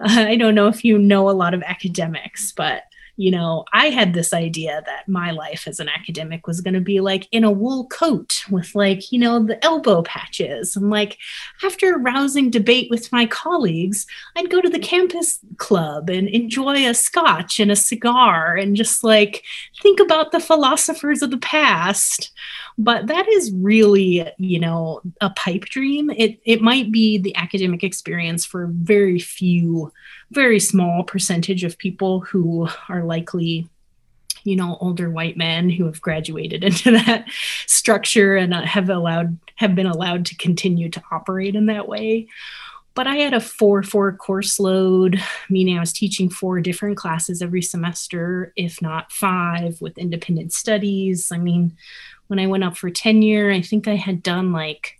I don't know if you know a lot of academics, but you know, I had this idea that my life as an academic was going to be like in a wool coat with like, you know, the elbow patches. And like after a rousing debate with my colleagues, I'd go to the campus club and enjoy a scotch and a cigar and just like think about the philosophers of the past but that is really you know a pipe dream. It it might be the academic experience for very few very small percentage of people who are likely you know older white men who have graduated into that structure and uh, have allowed have been allowed to continue to operate in that way. But i had a 4 4 course load meaning i was teaching four different classes every semester if not five with independent studies. I mean when I went up for tenure, I think I had done like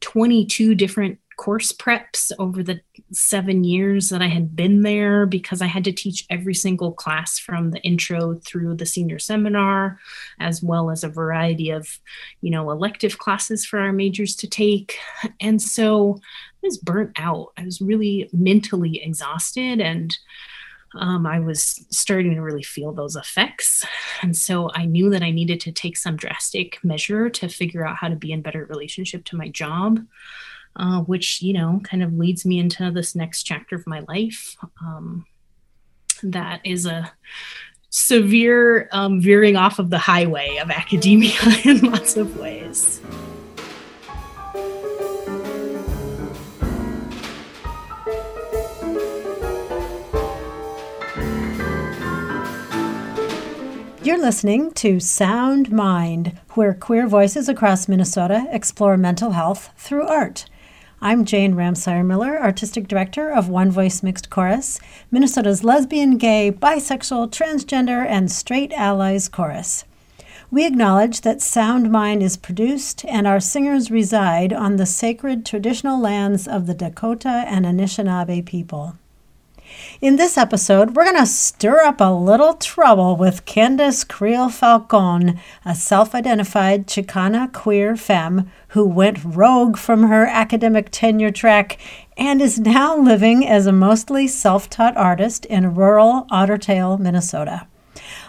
22 different course preps over the seven years that I had been there because I had to teach every single class from the intro through the senior seminar, as well as a variety of, you know, elective classes for our majors to take. And so I was burnt out. I was really mentally exhausted and um, I was starting to really feel those effects. And so I knew that I needed to take some drastic measure to figure out how to be in better relationship to my job, uh, which, you know, kind of leads me into this next chapter of my life. Um, that is a severe um, veering off of the highway of academia in lots of ways. You're listening to Sound Mind, where queer voices across Minnesota explore mental health through art. I'm Jane Ramseyer Miller, Artistic Director of One Voice Mixed Chorus, Minnesota's lesbian, gay, bisexual, transgender, and straight allies chorus. We acknowledge that Sound Mind is produced and our singers reside on the sacred traditional lands of the Dakota and Anishinaabe people. In this episode, we're going to stir up a little trouble with Kandace Creel Falcon, a self identified Chicana queer femme who went rogue from her academic tenure track and is now living as a mostly self taught artist in rural Otter Tail, Minnesota.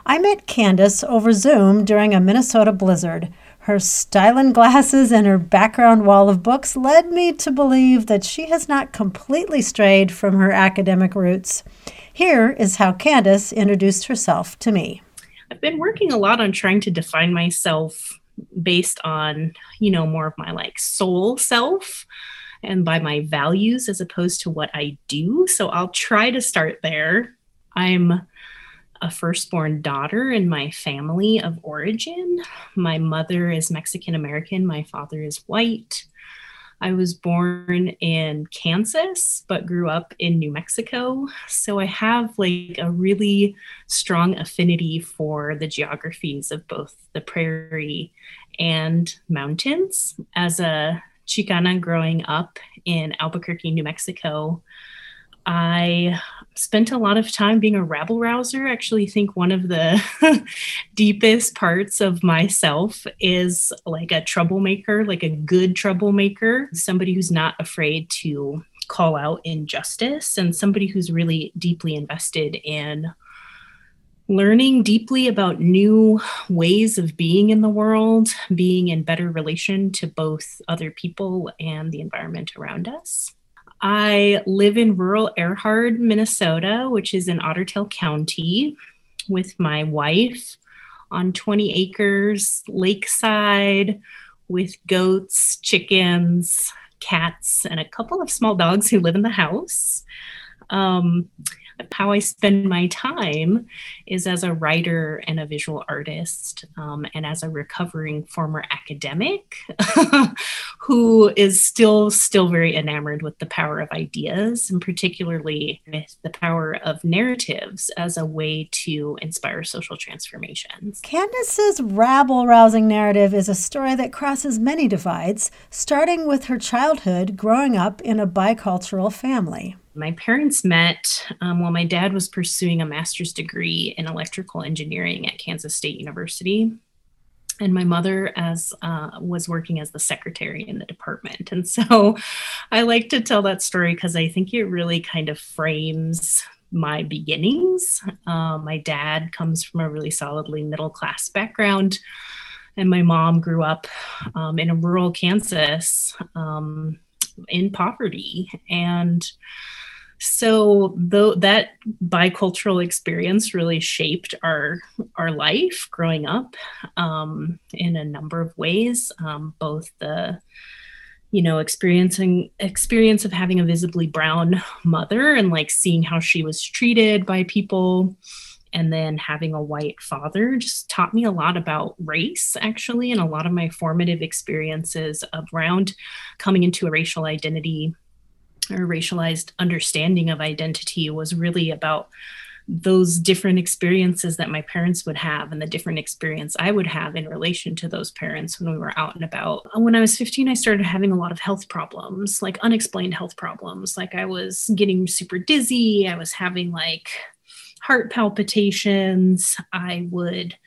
I met Kandace over Zoom during a Minnesota blizzard. Her styling glasses and her background wall of books led me to believe that she has not completely strayed from her academic roots. Here is how Kandace introduced herself to me. I've been working a lot on trying to define myself based on, you know, more of my like soul self and by my values as opposed to what I do. So I'll try to start there. I'm a firstborn daughter in my family of origin. My mother is Mexican American, my father is white. I was born in Kansas, but grew up in New Mexico. So I have like a really strong affinity for the geographies of both the prairie and mountains. As a Chicana growing up in Albuquerque, New Mexico, I spent a lot of time being a rabble rouser. I actually think one of the deepest parts of myself is like a troublemaker, like a good troublemaker, somebody who's not afraid to call out injustice, and somebody who's really deeply invested in learning deeply about new ways of being in the world, being in better relation to both other people and the environment around us. I live in rural Erhard, Minnesota, which is in Otter Tail County, with my wife on 20 acres, lakeside, with goats, chickens, cats, and a couple of small dogs who live in the house. Um, how I spend my time is as a writer and a visual artist, um, and as a recovering former academic who is still still very enamored with the power of ideas, and particularly with the power of narratives as a way to inspire social transformations. Kandace's rabble-rousing narrative is a story that crosses many divides, starting with her childhood growing up in a bicultural family. My parents met um, while my dad was pursuing a master's degree in electrical engineering at Kansas State University. and my mother as uh, was working as the secretary in the department. And so i like to tell that story because i think it really kind of frames my beginnings. Uh, my dad comes from a really solidly middle class background and my mom grew up um, in a rural kansas um, in poverty. And so though that bicultural experience really shaped our our life growing up um, in a number of ways um, both the you know experiencing experience of having a visibly brown mother and like seeing how she was treated by people and then having a white father just taught me a lot about race actually and a lot of my formative experiences around coming into a racial identity or racialized understanding of identity was really about those different experiences that my parents would have and the different experience I would have in relation to those parents when we were out and about. When I was 15, I started having a lot of health problems, like unexplained health problems. Like I was getting super dizzy, I was having like heart palpitations, I would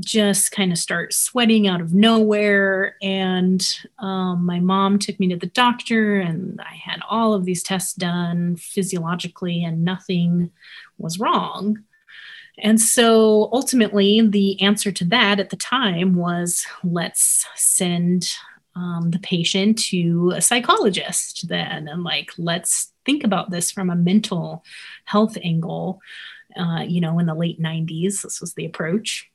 just kind of start sweating out of nowhere. And um, my mom took me to the doctor, and I had all of these tests done physiologically, and nothing was wrong. And so ultimately, the answer to that at the time was let's send um, the patient to a psychologist then, and like, let's think about this from a mental health angle. Uh, you know, in the late 90s, this was the approach.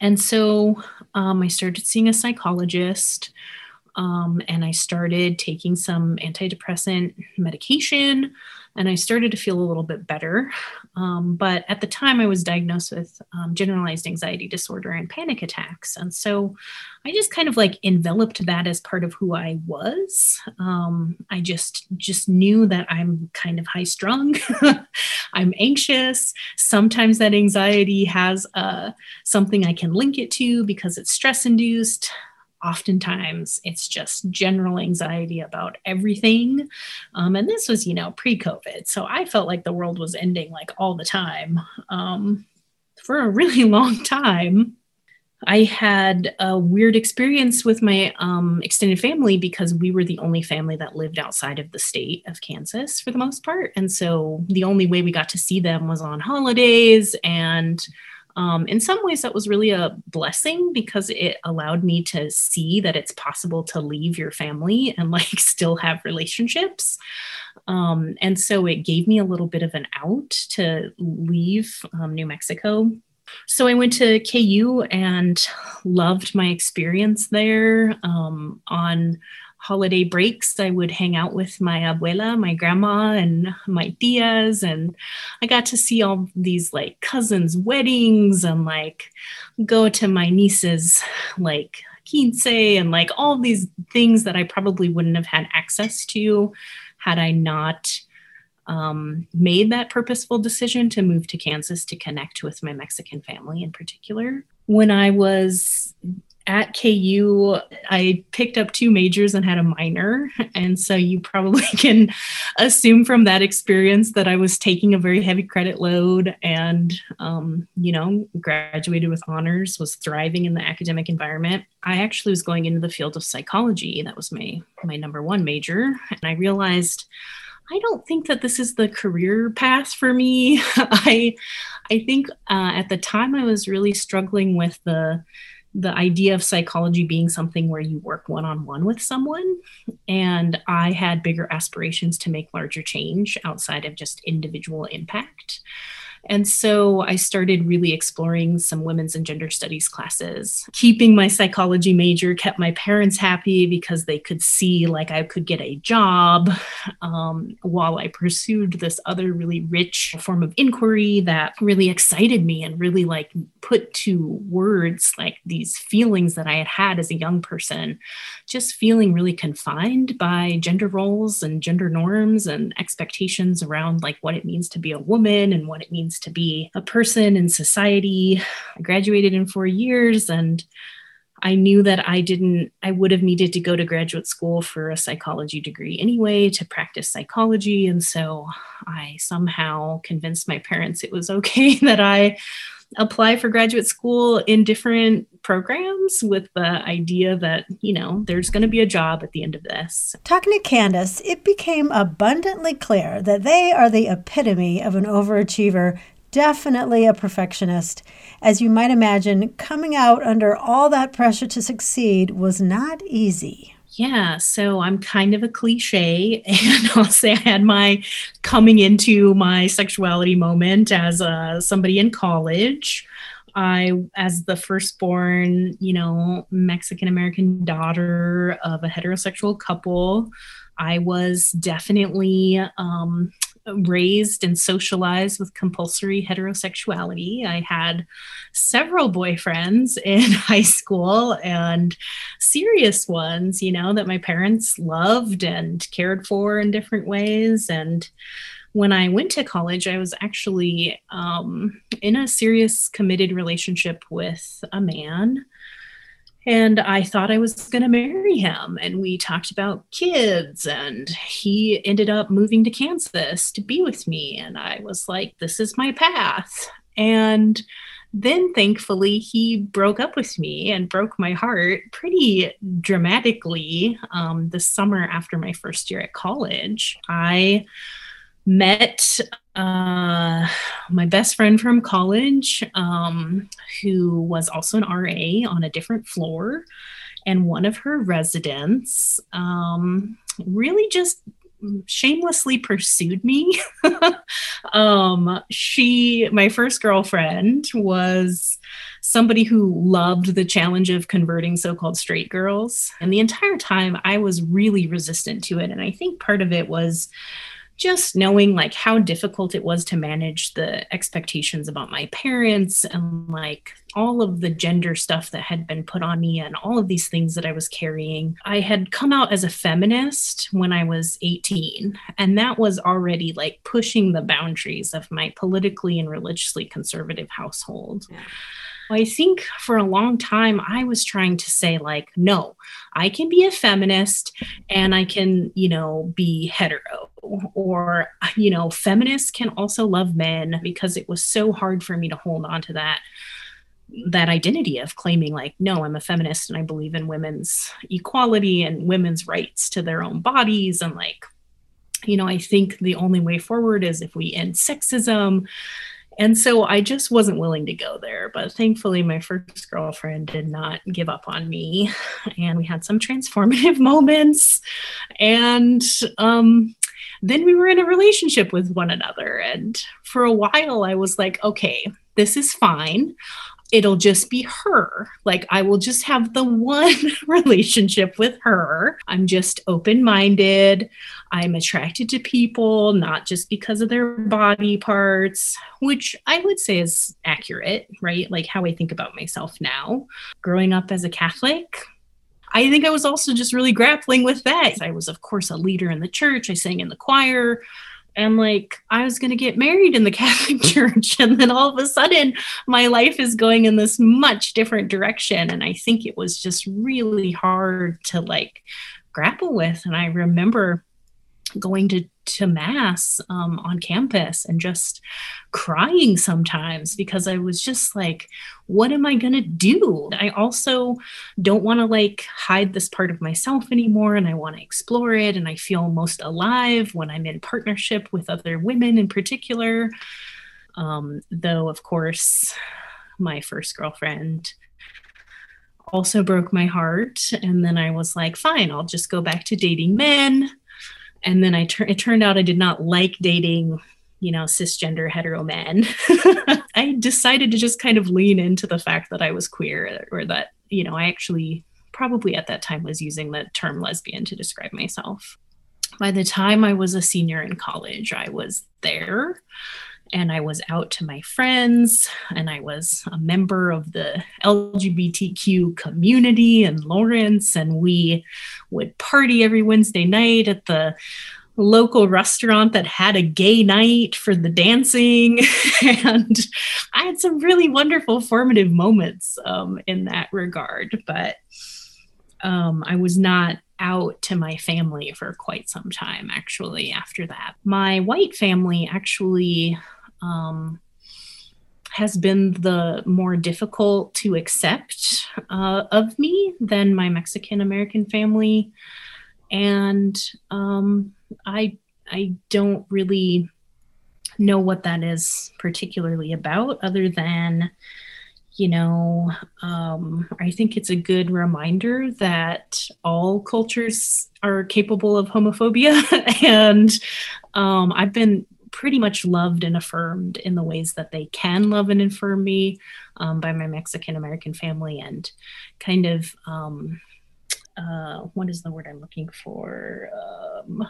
And so um, I started seeing a psychologist um, and I started taking some antidepressant medication and I started to feel a little bit better. Um, but at the time, I was diagnosed with um, generalized anxiety disorder and panic attacks. And so I just kind of like enveloped that as part of who I was. Um, I just just knew that I'm kind of high strung. I'm anxious. Sometimes that anxiety has uh, something I can link it to because it's stress induced oftentimes it's just general anxiety about everything. Um, and this was, you know, pre COVID. So I felt like the world was ending like all the time um, for a really long time. I had a weird experience with my um, extended family because we were the only family that lived outside of the state of Kansas for the most part. And so the only way we got to see them was on holidays and um, in some ways, that was really a blessing because it allowed me to see that it's possible to leave your family and like still have relationships. Um, and so it gave me a little bit of an out to leave um, New Mexico so I went to KU and loved my experience there. Um, on holiday breaks, I would hang out with my abuela, my grandma, and my tias. And I got to see all these like cousins' weddings and like go to my niece's like quince and like all these things that I probably wouldn't have had access to had I not um, made that purposeful decision to move to Kansas to connect with my Mexican family in particular. When I was at KU, I picked up two majors and had a minor. And so you probably can assume from that experience that I was taking a very heavy credit load and, um, you know, graduated with honors, was thriving in the academic environment. I actually was going into the field of psychology. That was my, my number one major. And I realized I don't think that this is the career path for me. I, I think uh, at the time I was really struggling with the, the idea of psychology being something where you work one on one with someone. And I had bigger aspirations to make larger change outside of just individual impact. And so I started really exploring some women's and gender studies classes. Keeping my psychology major kept my parents happy because they could see like I could get a job um, while I pursued this other really rich form of inquiry that really excited me and really like put to words like these feelings that I had had as a young person, just feeling really confined by gender roles and gender norms and expectations around like what it means to be a woman and what it means to be a person in society. I graduated in four years and I knew that I didn't, I would have needed to go to graduate school for a psychology degree anyway to practice psychology. And so I somehow convinced my parents it was okay that I apply for graduate school in different programs with the idea that, you know, there's going to be a job at the end of this. Talking to Kandace, it became abundantly clear that they are the epitome of an overachiever definitely a perfectionist. As you might imagine, coming out under all that pressure to succeed was not easy. Yeah, so I'm kind of a cliche, and I'll say I had my coming into my sexuality moment as uh, somebody in college. I, as the firstborn, you know, Mexican American daughter of a heterosexual couple, I was definitely um, raised and socialized with compulsory heterosexuality. I had several boyfriends in high school and serious ones, you know, that my parents loved and cared for in different ways. And when I went to college, I was actually um, in a serious committed relationship with a man and I thought I was going to marry him. And we talked about kids, and he ended up moving to Kansas to be with me. And I was like, this is my path. And then thankfully, he broke up with me and broke my heart pretty dramatically um, the summer after my first year at college. I met uh, my best friend from college, um, who was also an RA on a different floor. And one of her residents um, really just shamelessly pursued me. um, she, my first girlfriend, was somebody who loved the challenge of converting so called straight girls. And the entire time I was really resistant to it. And I think part of it was just knowing like how difficult it was to manage the expectations about my parents and like all of the gender stuff that had been put on me and all of these things that I was carrying. I had come out as a feminist when I was 18, and that was already like pushing the boundaries of my politically and religiously conservative household. Yeah. I think for a long time, I was trying to say, like, no, I can be a feminist and I can, you know, be hetero. Or, you know, feminists can also love men because it was so hard for me to hold on to that that identity of claiming like no i'm a feminist and i believe in women's equality and women's rights to their own bodies and like you know i think the only way forward is if we end sexism and so I just wasn't willing to go there. But thankfully, my first girlfriend did not give up on me. And we had some transformative moments. And um, then we were in a relationship with one another. And for a while, I was like, okay, this is fine it'll just be her. Like I will just have the one relationship with her. I'm just open minded. I'm attracted to people, not just because of their body parts, which I would say is accurate, right? Like how I think about myself now. Growing up as a Catholic, I think I was also just really grappling with that. I was, of course, a leader in the church. I sang in the choir and like I was going to get married in the Catholic Church. And then all of a sudden, my life is going in this much different direction. And I think it was just really hard to like grapple with. And I remember going to to mass um, on campus and just crying sometimes because I was just like, what am I going to do? I also don't want to like hide this part of myself anymore and I want to explore it. And I feel most alive when I'm in partnership with other women in particular. Um, though, of course, my first girlfriend also broke my heart. And then I was like, fine, I'll just go back to dating men and then I tur- it turned out I did not like dating you know cisgender hetero men. I decided to just kind of lean into the fact that i was queer or that you know i actually probably at that time was using the term lesbian to describe myself. By the time i was a senior in college i was there and I was out to my friends, and I was a member of the LGBTQ community in Lawrence, and we would party every Wednesday night at the local restaurant that had a gay night for the dancing. and I had some really wonderful formative moments um, in that regard, but um, I was not out to my family for quite some time actually after that. My white family actually um, has been the more difficult to accept uh, of me than my Mexican American family. And um, I, I don't really know what that is particularly about, other than, you know, um, I think it's a good reminder that all cultures are capable of homophobia. and um, I've been pretty much loved and affirmed in the ways that they can love and affirm me um, by my Mexican American family and kind of um, uh, what is the word I'm looking for? Um,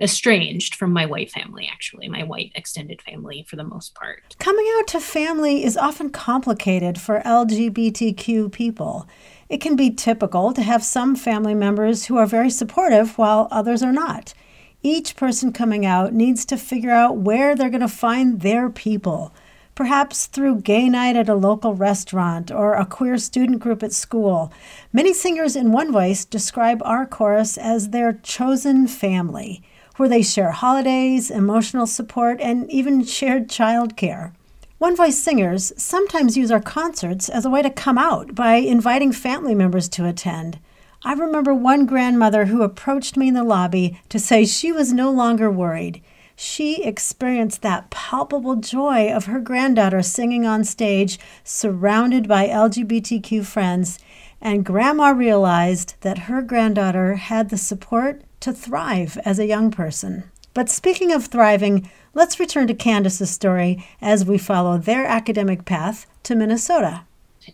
estranged from my white family, actually, my white extended family for the most part. Coming out to family is often complicated for LGBTQ people. It can be typical to have some family members who are very supportive while others are not. Each person coming out needs to figure out where they're going to find their people. Perhaps through gay night at a local restaurant or a queer student group at school. Many singers in One Voice describe our chorus as their chosen family, where they share holidays, emotional support, and even shared childcare. One Voice singers sometimes use our concerts as a way to come out by inviting family members to attend. I remember one grandmother who approached me in the lobby to say she was no longer worried. She experienced that palpable joy of her granddaughter singing on stage, surrounded by LGBTQ friends, and Grandma realized that her granddaughter had the support to thrive as a young person. But speaking of thriving, let's return to Kandace's story as we follow their academic path to Minnesota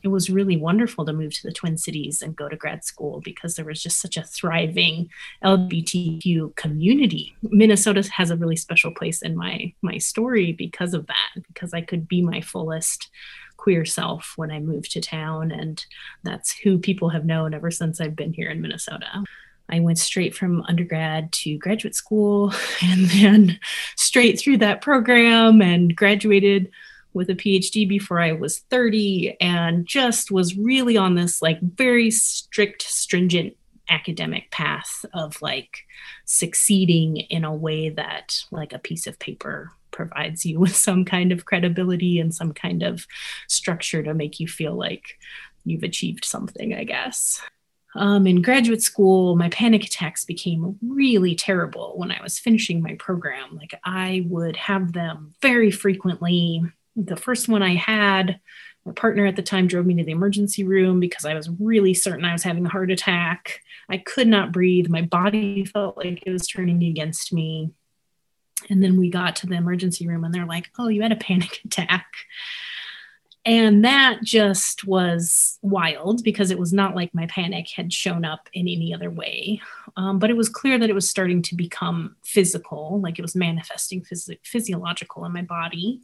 it was really wonderful to move to the Twin Cities and go to grad school because there was just such a thriving LGBTQ community. Minnesota has a really special place in my my story because of that, because I could be my fullest queer self when I moved to town, and that's who people have known ever since I've been here in Minnesota. I went straight from undergrad to graduate school and then straight through that program and graduated with a PhD before I was 30 and just was really on this like very strict, stringent academic path of like succeeding in a way that like a piece of paper provides you with some kind of credibility and some kind of structure to make you feel like you've achieved something, I guess. Um, in graduate school, my panic attacks became really terrible when I was finishing my program. Like, I would have them very frequently the first one I had, my partner at the time drove me to the emergency room because I was really certain I was having a heart attack. I could not breathe. My body felt like it was turning against me. And then we got to the emergency room and they're like, oh, you had a panic attack. And that just was wild because it was not like my panic had shown up in any other way. Um, but it was clear that it was starting to become physical, like it was manifesting phys- physiological in my body.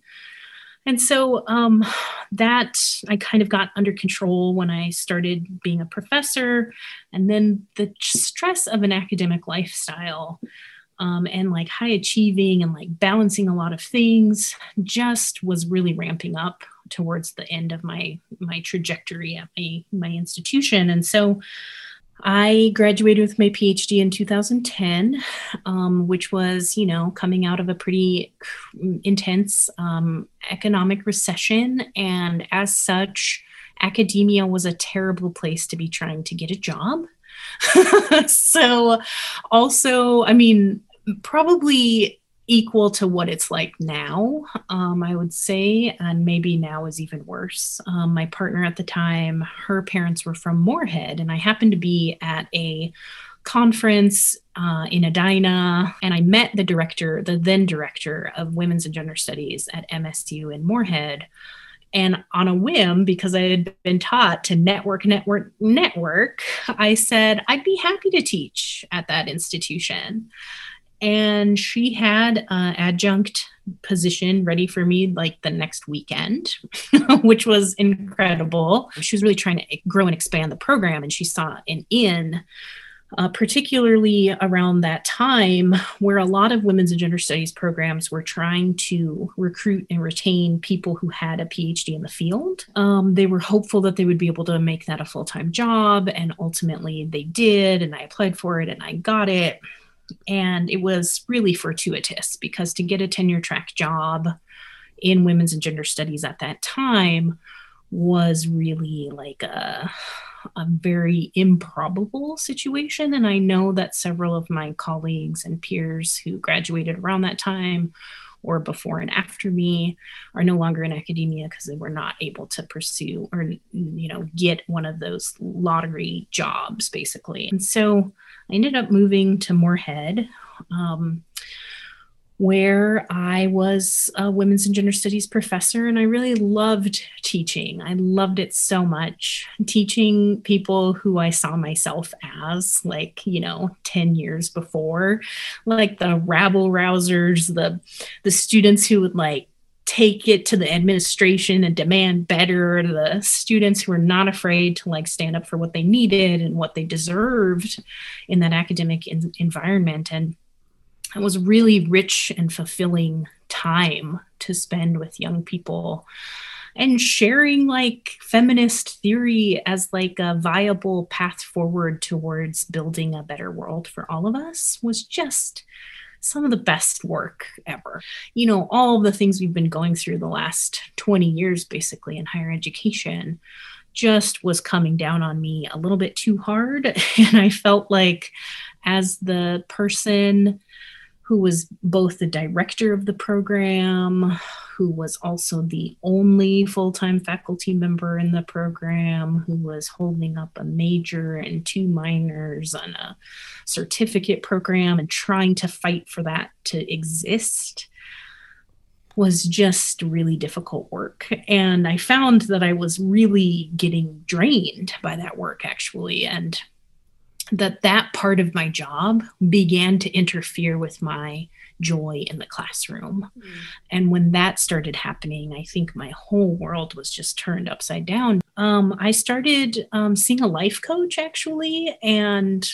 And so um, that I kind of got under control when I started being a professor. And then the stress of an academic lifestyle um, and like high achieving and like balancing a lot of things just was really ramping up towards the end of my my trajectory at my my institution and so I graduated with my PhD in 2010, um, which was, you know, coming out of a pretty intense um, economic recession. And as such, academia was a terrible place to be trying to get a job. so, also, I mean, probably equal to what it's like now, um, I would say, and maybe now is even worse. Um, my partner at the time, her parents were from Moorhead, and I happened to be at a conference uh, in Edina, and I met the director, the then director of Women's and Gender Studies at MSU in Moorhead. And on a whim, because I had been taught to network, network, network, I said, I'd be happy to teach at that institution and she had an adjunct position ready for me like the next weekend which was incredible. She was really trying to grow and expand the program and she saw an in uh, particularly around that time where a lot of women's and gender studies programs were trying to recruit and retain people who had a phd in the field. Um, they were hopeful that they would be able to make that a full-time job and ultimately they did and i applied for it and i got it and it was really fortuitous because to get a tenure track job in women's and gender studies at that time was really like a, a very improbable situation. And I know that several of my colleagues and peers who graduated around that time or before and after me are no longer in academia because they were not able to pursue or you know get one of those lottery jobs basically and so i ended up moving to moorhead um, where I was a women's and gender studies professor, and I really loved teaching. I loved it so much. Teaching people who I saw myself as, like, you know, 10 years before, like the rabble rousers, the the students who would like take it to the administration and demand better the students who were not afraid to like stand up for what they needed and what they deserved in that academic in- environment. And it was really rich and fulfilling time to spend with young people and sharing like feminist theory as like a viable path forward towards building a better world for all of us was just some of the best work ever. You know, all the things we've been going through the last 20 years basically in higher education just was coming down on me a little bit too hard and I felt like as the person who was both the director of the program, who was also the only full time faculty member in the program, who was holding up a major and two minors on a certificate program and trying to fight for that to exist was just really difficult work. And I found that I was really getting drained by that work, actually. And that that part of my job began to interfere with my joy in the classroom. Mm. And when that started happening, I think my whole world was just turned upside down. Um, I started um, seeing a life coach actually, and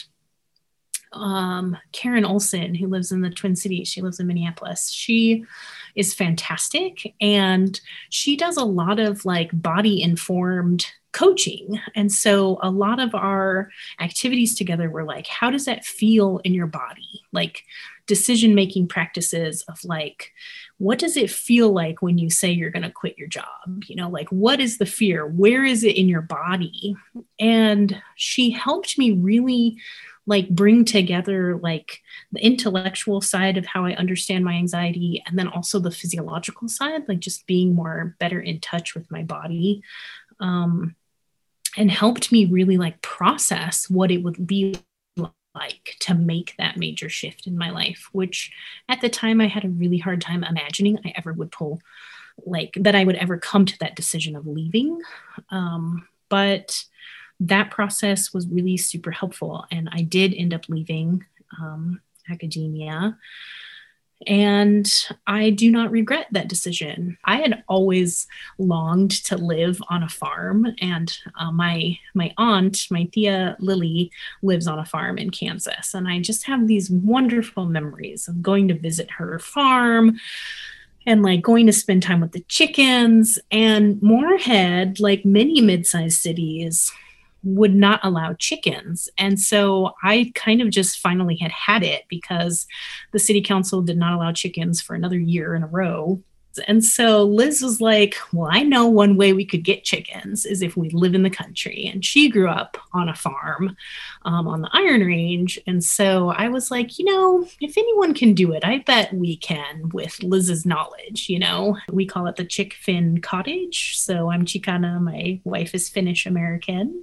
um, Karen Olson, who lives in the Twin Cities, she lives in Minneapolis. She is fantastic and she does a lot of like body informed coaching. And so a lot of our activities together were like, how does that feel in your body? Like decision making practices of like, what does it feel like when you say you're going to quit your job? You know, like, what is the fear? Where is it in your body? And she helped me really like bring together like the intellectual side of how I understand my anxiety and then also the physiological side, like just being more better in touch with my body. Um, and helped me really like process what it would be like to make that major shift in my life, which at the time I had a really hard time imagining I ever would pull, like that I would ever come to that decision of leaving. Um, but that process was really super helpful. And I did end up leaving um, academia. And I do not regret that decision. I had always longed to live on a farm, and uh, my my aunt, my tia Lily, lives on a farm in Kansas, and I just have these wonderful memories of going to visit her farm and like going to spend time with the chickens. And Moorhead, like many mid-sized cities, would not allow chickens. And so I kind of just finally had had it because the city council did not allow chickens for another year in a row. And so Liz was like, Well, I know one way we could get chickens is if we live in the country. And she grew up on a farm um, on the Iron Range. And so I was like, You know, if anyone can do it, I bet we can with Liz's knowledge. You know, we call it the Chick Finn Cottage. So I'm Chicana, my wife is Finnish American.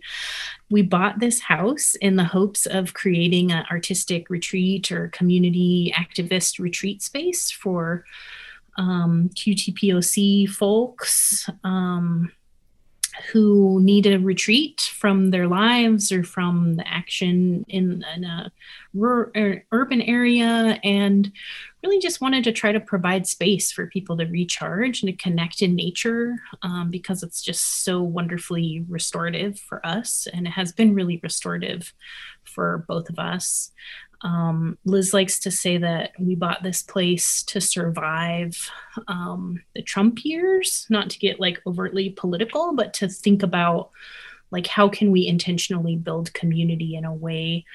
We bought this house in the hopes of creating an artistic retreat or community activist retreat space for um, QTPOC folks um, who need a retreat from their lives or from the action in, in a rural, er, urban area and really just wanted to try to provide space for people to recharge and to connect in nature um, because it's just so wonderfully restorative for us and it has been really restorative for both of us um, Liz likes to say that we bought this place to survive um, the Trump years, not to get like overtly political, but to think about like how can we intentionally build community in a way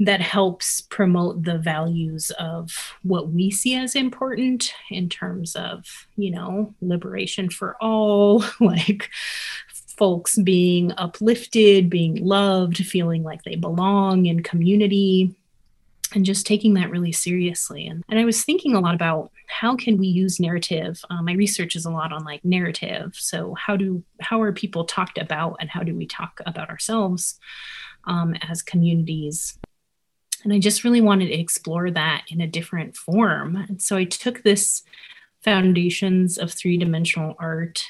that helps promote the values of what we see as important in terms of, you know, liberation for all, like folks being uplifted, being loved, feeling like they belong in community, and just taking that really seriously. And, and I was thinking a lot about how can we use narrative. Um, my research is a lot on like narrative. So how do how are people talked about, and how do we talk about ourselves um, as communities? And I just really wanted to explore that in a different form. And so I took this foundations of three dimensional art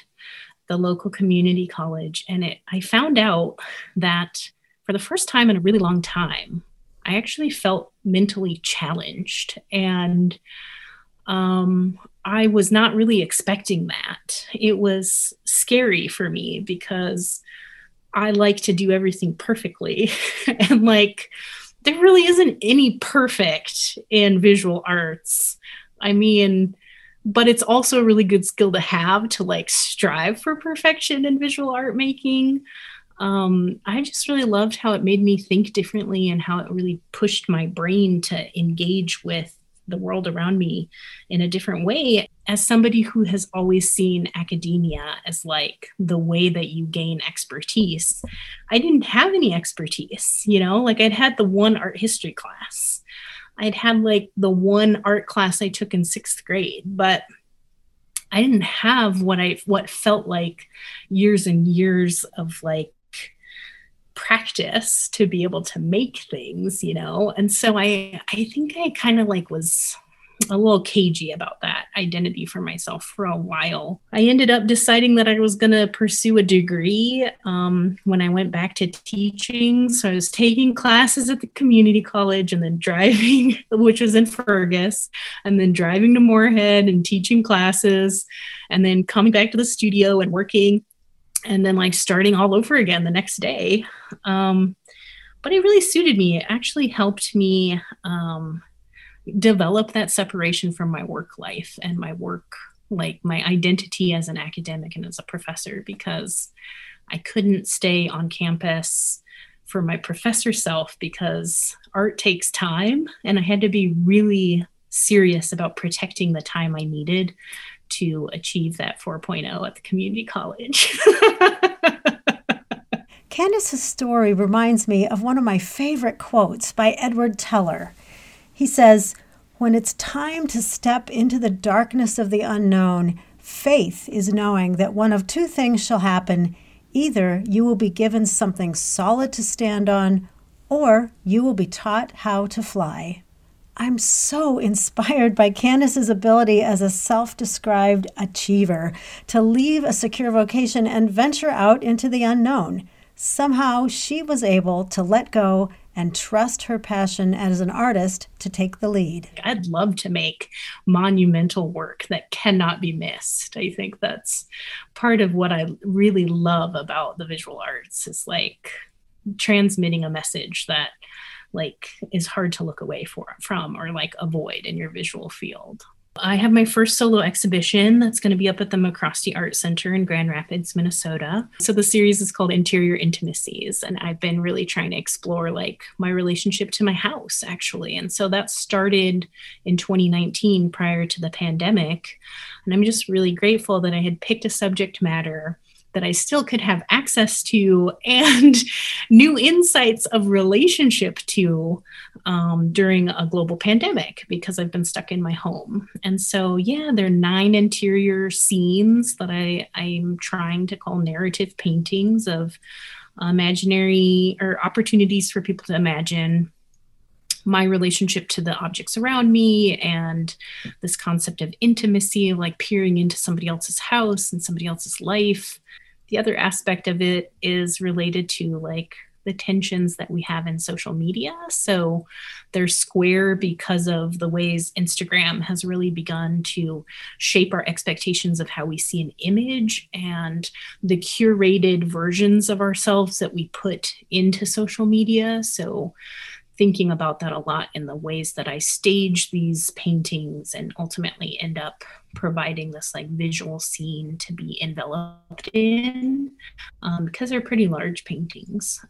the local community college and it i found out that for the first time in a really long time i actually felt mentally challenged and um, i was not really expecting that. It was scary for me because i like to do everything perfectly. And like there really isn't any perfect in visual arts. I mean but it's also a really good skill to have to like strive for perfection in visual art making um, i just really loved how it made me think differently and how it really pushed my brain to engage with the world around me in a different way as somebody who has always seen academia as like the way that you gain expertise. I didn't have any expertise you know? Like i'd had the one art history class. I'd had like the one art class I took in sixth grade, but I didn't have what I what felt like years and years of like practice to be able to make things, you know. And so I I think I kind of like was a little cagey about that identity for myself for a while. I ended up deciding that I was going to pursue a degree um, when I went back to teaching. So I was taking classes at the community college and then driving, which was in Fergus, and then driving to Moorhead and teaching classes, and then coming back to the studio and working, and then like starting all over again the next day. Um, but it really suited me. It actually helped me. Um, develop that separation from my work life and my work like my identity as an academic and as a professor because I couldn't stay on campus for my professor self because art takes time and I had to be really serious about protecting the time I needed to achieve that 4.0 at the community college. Kandace's story reminds me of one of my favorite quotes by Edward Teller. He says, When it's time to step into the darkness of the unknown, faith is knowing that one of two things shall happen. Either you will be given something solid to stand on, or you will be taught how to fly. I'm so inspired by Kandace's ability as a self described achiever to leave a secure vocation and venture out into the unknown. Somehow she was able to let go and trust her passion as an artist to take the lead. I'd love to make monumental work that cannot be missed. I think that's part of what I really love about the visual arts is like transmitting a message that like is hard to look away for, from or like avoid in your visual field. I have my first solo exhibition that's going to be up at the MacRostie Art Center in Grand Rapids, Minnesota. So the series is called Interior Intimacies, and I've been really trying to explore like my relationship to my house actually. And so that started in 2019 prior to the pandemic. And I'm just really grateful that I had picked a subject matter that I still could have access to and new insights of relationship to um, during a global pandemic because I've been stuck in my home. And so, yeah, there are nine interior scenes that I, I'm trying to call narrative paintings of imaginary or opportunities for people to imagine my relationship to the objects around me and this concept of intimacy, like peering into somebody else's house and somebody else's life the other aspect of it is related to like the tensions that we have in social media. So they're square because of the ways Instagram has really begun to shape our expectations of how we see an image and the curated versions of ourselves that we put into social media. So thinking about that a lot in the ways that I stage these paintings and ultimately end up providing this like visual scene to be enveloped in um, because they're pretty large paintings.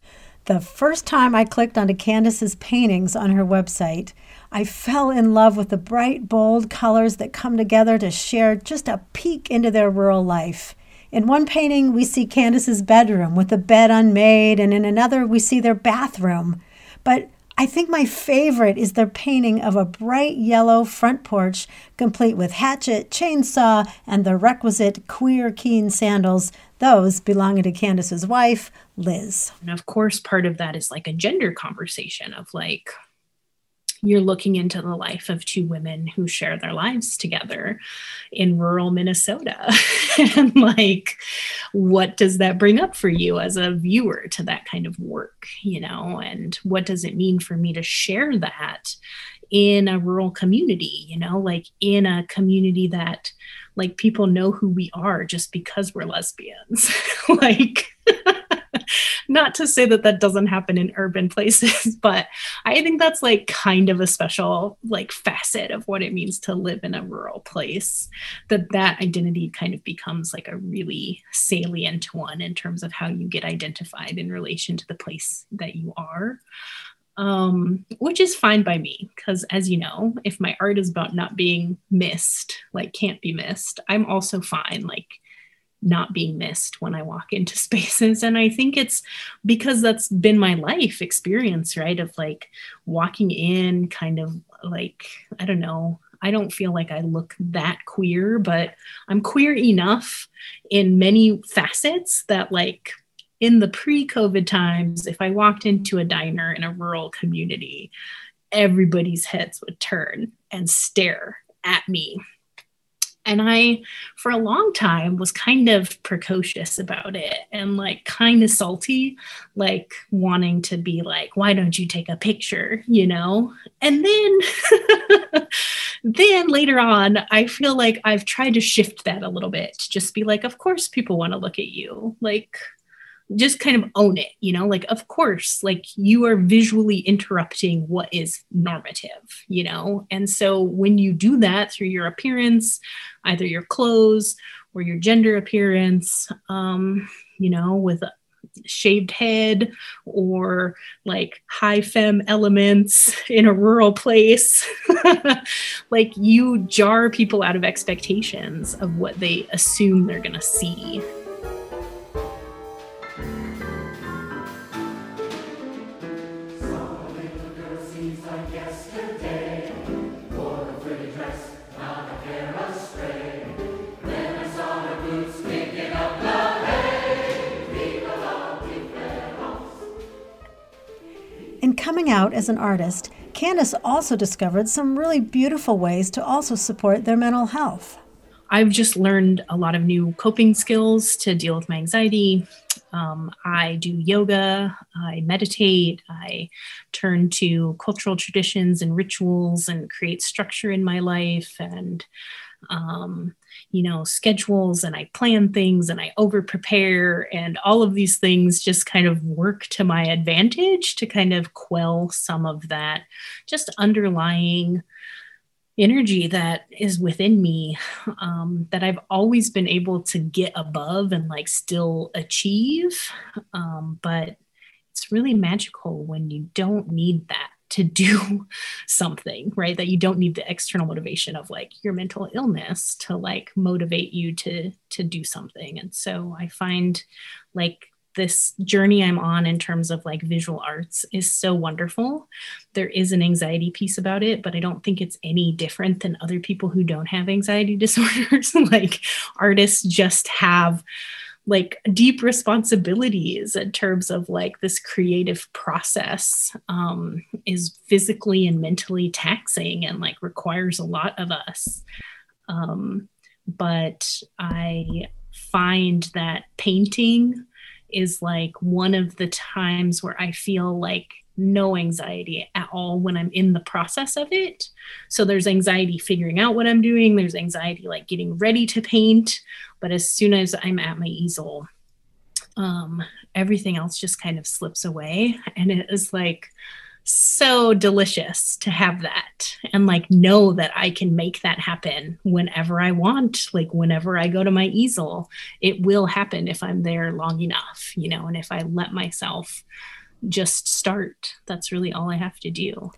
The first time I clicked onto Kandace's paintings on her website, I fell in love with the bright, bold colors that come together to share just a peek into their rural life. In one painting, we see Kandace's bedroom with the bed unmade, and in another, we see their bathroom. But I think my favorite is their painting of a bright yellow front porch, complete with hatchet, chainsaw, and the requisite queer keen sandals, those belonging to Kandace's wife, Liz. And of course, part of that is like a gender conversation of like, you're looking into the life of two women who share their lives together in rural Minnesota. and like, what does that bring up for you as a viewer to that kind of work, you know? And what does it mean for me to share that in a rural community, you know, like in a community that like people know who we are just because we're lesbians? like, not to say that that doesn't happen in urban places, but I think that's like kind of a special like facet of what it means to live in a rural place. That that identity kind of becomes like a really salient one in terms of how you get identified in relation to the place that you are. Um, which is fine by me because, as you know, if my art is about not being missed, like can't be missed, I'm also fine. Like not being missed when I walk into spaces. And I think it's because that's been my life experience, right? Of like walking in, kind of like, I don't know, I don't feel like I look that queer, but I'm queer enough in many facets that, like, in the pre COVID times, if I walked into a diner in a rural community, everybody's heads would turn and stare at me and I, for a long time, was kind of precocious about it and like kind of salty, like wanting to be like, why don't you take a picture, you know? And then, then later on, I feel like I've tried to shift that a little bit, just be like, of course, people want to look at you. Like, just kind of own it, you know, like, of course, like you are visually interrupting what is normative, you know? And so when you do that through your appearance, either your clothes or your gender appearance, um, you know, with a shaved head or like high femme elements in a rural place, like you jar people out of expectations of what they assume they're going to see. Coming out as an artist, Kandace also discovered some really beautiful ways to also support their mental health. I've just learned a lot of new coping skills to deal with my anxiety. Um, I do yoga, I meditate, I turn to cultural traditions and rituals and create structure in my life. And um, you know schedules and i plan things and i over prepare and all of these things just kind of work to my advantage to kind of quell some of that just underlying energy that is within me um, that I've always been able to get above and like still achieve. Um, but it's really magical when you don't need that to do something, right? That you don't need the external motivation of like your mental illness to like motivate you to to do something. And so I find like this journey I'm on in terms of like visual arts is so wonderful. There is an anxiety piece about it, but I don't think it's any different than other people who don't have anxiety disorders. like artists just have like deep responsibilities in terms of like this creative process um, is physically and mentally taxing and like requires a lot of us um, but i find that painting is like one of the times where i feel like no anxiety at all when I'm in the process of it. So there's anxiety figuring out what I'm doing, there's anxiety like getting ready to paint. But as soon as I'm at my easel, um, everything else just kind of slips away. And it is like so delicious to have that and like know that I can make that happen whenever I want. Like whenever I go to my easel, it will happen if I'm there long enough, you know, and if I let myself just start. That's really all I have to do.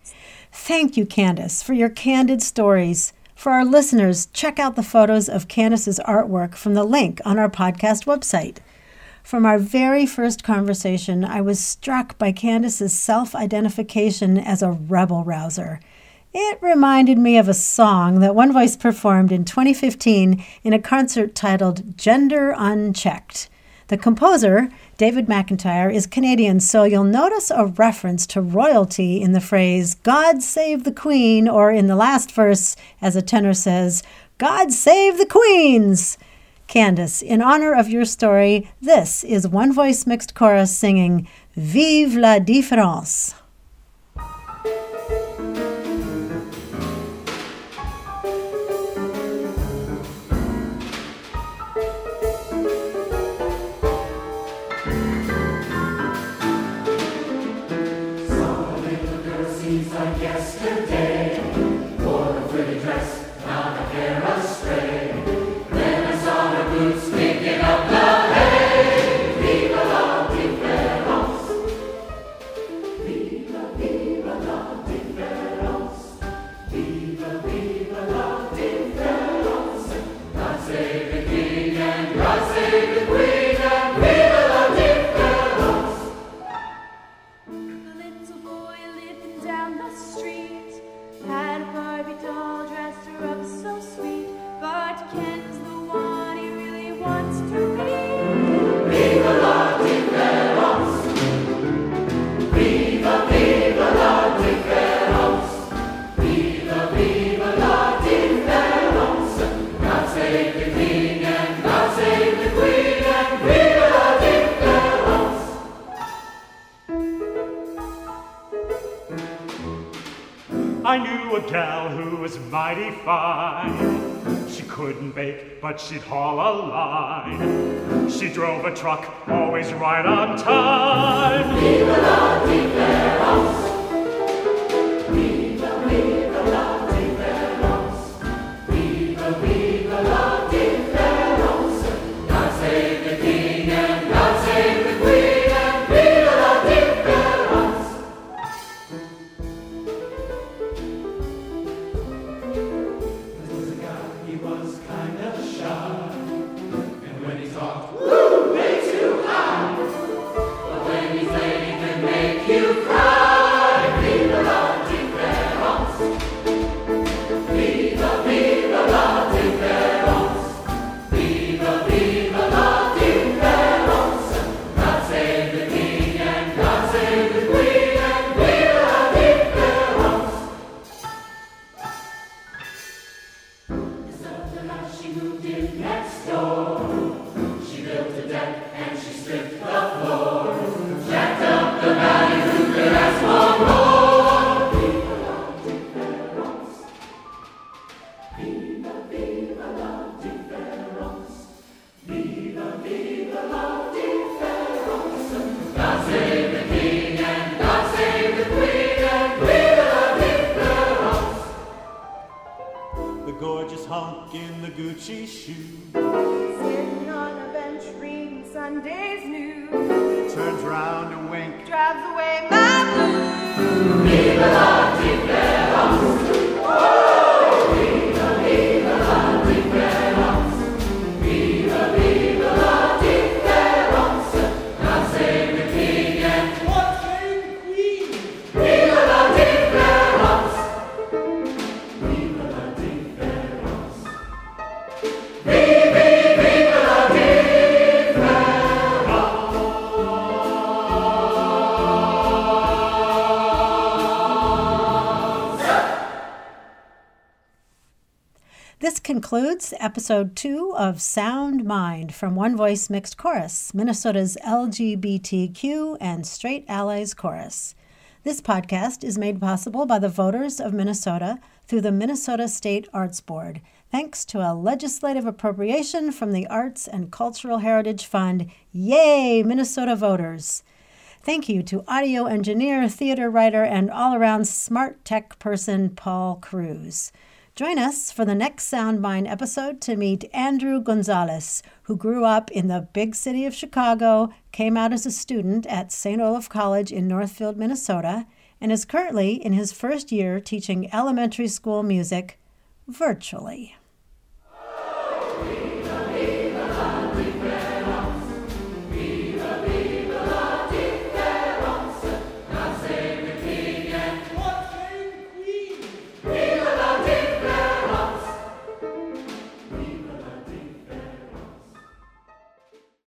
Thank you, Kandace, for your candid stories. For our listeners, check out the photos of Kandace's artwork from the link on our podcast website. From our very first conversation, I was struck by Kandace's self identification as a rebel rouser. It reminded me of a song that One Voice performed in 2015 in a concert titled Gender Unchecked. The composer, David McIntyre, is Canadian, so you'll notice a reference to royalty in the phrase, God save the Queen, or in the last verse, as a tenor says, God save the Queens! Kandace, in honor of your story, this is One Voice Mixed Chorus singing Vive la différence! But she'd haul a line. She drove a truck, always right on time. Vive la différence. Concludes episode two of Sound Mind from One Voice Mixed Chorus, Minnesota's LGBTQ and Straight Allies Chorus. This podcast is made possible by the voters of Minnesota through the Minnesota State Arts Board, thanks to a legislative appropriation from the Arts and Cultural Heritage Fund. Yay, Minnesota voters! Thank you to audio engineer, theater writer, and all around smart tech person Paul Cruz. Join us for the next Sound Mind episode to meet Andrew Gonzalez, who grew up in the big city of Chicago, came out as a student at St. Olaf College in Northfield, Minnesota, and is currently in his first year teaching elementary school music virtually.